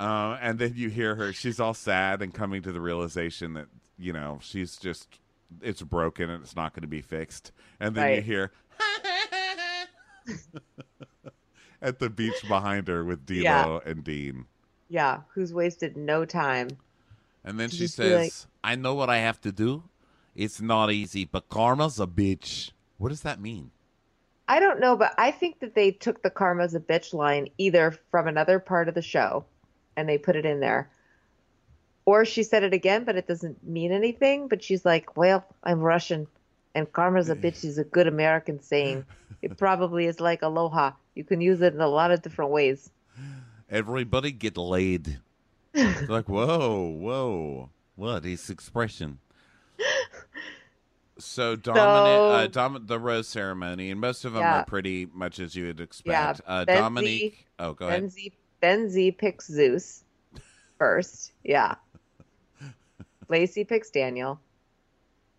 Uh, and then you hear her; she's all sad and coming to the realization that you know she's just it's broken and it's not going to be fixed. And then you hear at the beach behind her with D'Lo Yeah. and Dean. Yeah, who's wasted no time. And then To she says, like- "I know what I have to do. It's not easy, but karma's a bitch." What does that mean? I don't know, but I think that they took the karma's a bitch line either from another part of the show and they put it in there. Or she said it again, but it doesn't mean anything. But she's like, well, I'm Russian and karma's a bitch is a good American saying. It probably is like aloha. You can use it in a lot of different ways. Everybody get laid. It's like, whoa, whoa. What is expression? So Dominic, So- uh, Dom, the rose ceremony, and most of them Yeah. are pretty much as you would Yeah, expect. uh, Benzie- Dominique, oh, go ahead. Benzie, Benzie picks Zeus first. Yeah. Lacey picks Daniel.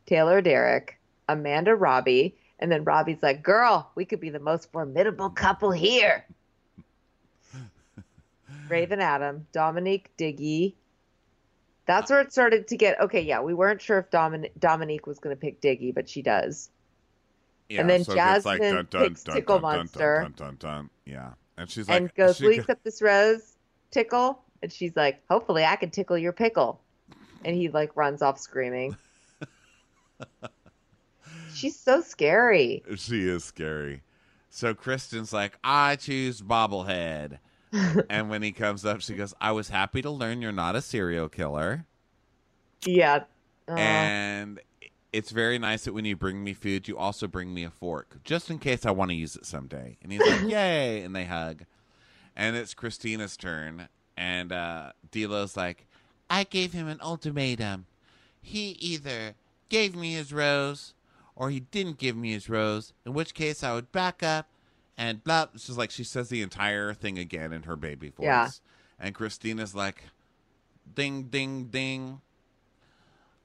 Taylor Derek. Amanda Robbie. And then Robbie's like, girl, we could be the most formidable couple here. Raven Adam. Dominique Diggy. That's where it started to get okay. Yeah, we weren't sure if Domin- Dominique was going to pick Diggy, but she does. Yeah, and then so it's like Jasmine dun, dun, picks dun, Tickle Monster. Dun, dun, dun, dun. Yeah, and she's like, and goes, she "Will you go- accept this rose tickle?" And she's like, "Hopefully, I can tickle your pickle." And he like runs off screaming. she's so scary. She is scary. So Kristen's like, I choose bobblehead. and when he comes up, she goes, I was happy to learn you're not a serial killer. Yeah. Uh, and it's very nice that when you bring me food, you also bring me a fork, just in case I want to use it someday. And he's like, Yay. And they hug. And it's Christina's turn. And uh, D'Lo's like, I gave him an ultimatum. He either gave me his rose or he didn't give me his rose, in which case I would back up and blah. She's like, she says the entire thing again in her baby voice. Yeah. And Christina's like, ding, ding, ding.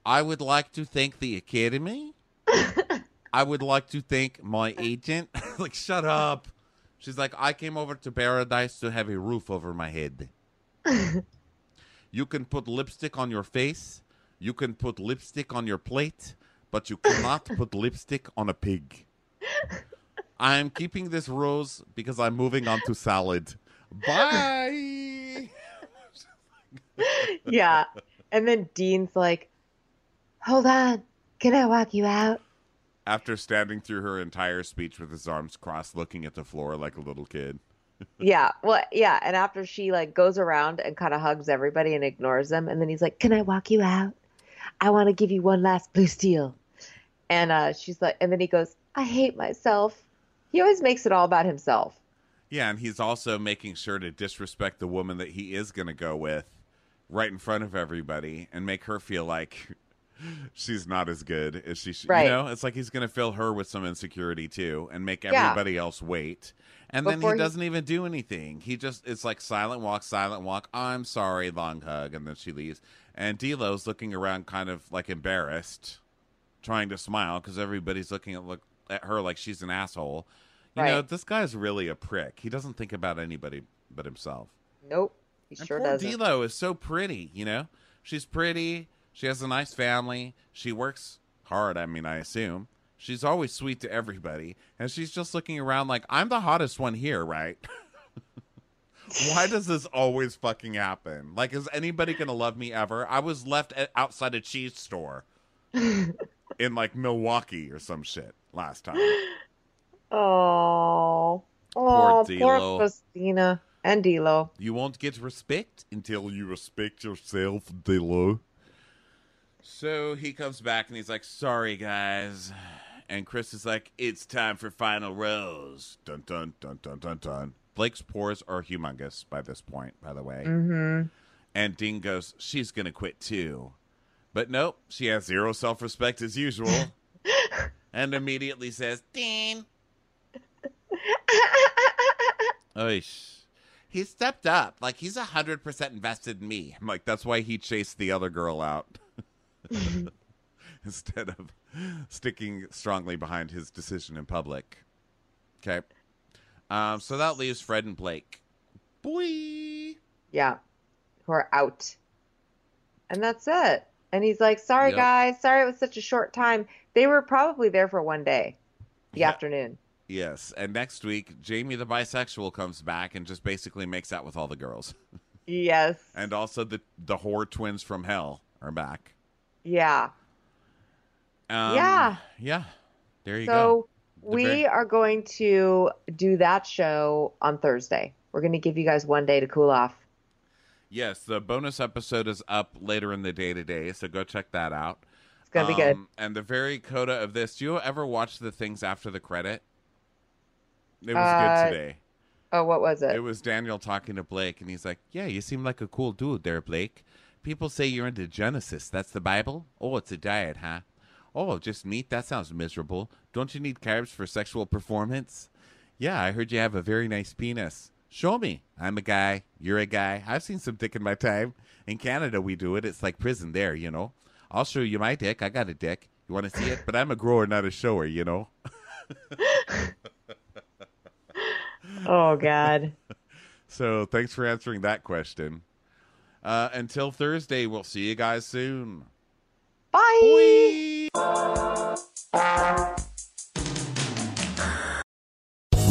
I would like to thank the Academy. I would like to thank my agent. like, shut up. She's like, I came over to paradise to have a roof over my head. you can put lipstick on your face. You can put lipstick on your plate, but you cannot put lipstick on a pig. I am keeping this rose because I'm moving on to salad. Bye. yeah. And then Dean's like, "Hold on, can I walk you out?" After standing through her entire speech with his arms crossed, looking at the floor like a little kid. yeah. Well, yeah. And after she like goes around and kind of hugs everybody and ignores them, and then he's like, "Can I walk you out? I want to give you one last blue steel." And uh, she's like, and then he goes, "I hate myself." He always makes it all about himself. Yeah, and he's also making sure to disrespect the woman that he is going to go with right in front of everybody and make her feel like she's not as good as she should. Right. You know, it's like he's going to fill her with some insecurity too and make Yeah. everybody else wait. And then he he- doesn't even do anything. He just, it's like silent walk, silent walk. I'm sorry, long hug. And then she leaves. And D'Lo's looking around kind of like embarrassed, trying to smile because everybody's looking at, look, at her like she's an asshole. You know, this guy's really a prick. He doesn't think about anybody but himself. Nope, he And sure poor doesn't. D'Lo is so pretty. You know, she's pretty. She has a nice family. She works hard. I mean, I assume she's always sweet to everybody, and she's just looking around like I'm the hottest one here, right? Why does this always fucking happen? Like, is anybody gonna love me ever? I was left at, outside a cheese store in like Milwaukee or some shit last time. Oh, Poor oh, poor Christina and D'Lo. You won't get respect until you respect yourself, D'Lo. So he comes back and he's like, "Sorry, guys," and Chris is like, "It's time for final rose." Dun dun dun dun dun dun. Blake's pores are humongous by this point, by the way. Mm-hmm. And Dean goes, "She's gonna quit too," but nope, she has zero self-respect as usual, and immediately says, Dean. Oish. He stepped up. Like he's a hundred percent invested in me. I'm like, that's why he chased the other girl out. Instead of sticking strongly behind his decision in public. Okay. Um, so that leaves Fred and Blake. Boy. Yeah, who are out. And that's it. And he's like, sorry, Yep. guys. Sorry it was such a short time. They were probably there for one day, the Yeah. afternoon. Yes. And next week, Jamie the bisexual comes back and just basically makes out with all the girls. Yes. And also the the whore twins from hell are back. yeah. Um, Yeah. Yeah. There you go. So we very- are going to do that show on Thursday. We're going to give you guys one day to cool off. Yes, the bonus episode is up later in the day today, so go check that out. It's going to be good. Um, And the very coda of this, do you ever watch the things after the credit? It was Uh, good today. Oh, what was it? It was Daniel talking to Blake, and he's like, "Yeah, you seem like a cool dude there, Blake. People say you're into Genesis. That's the Bible? Oh, it's a diet, huh? Oh, just meat? That sounds miserable. Don't you need carbs for sexual performance? Yeah, I heard you have a very nice penis. Show me. I'm a guy. You're a guy. I've seen some dick in my time. In Canada, we do it. It's like prison there, you know. I'll show you my dick. I got a dick. You want to see it? But I'm a grower, not a shower, you know. oh, God. So thanks for answering that question. Uh, until Thursday, we'll see you guys soon. Bye. Bye.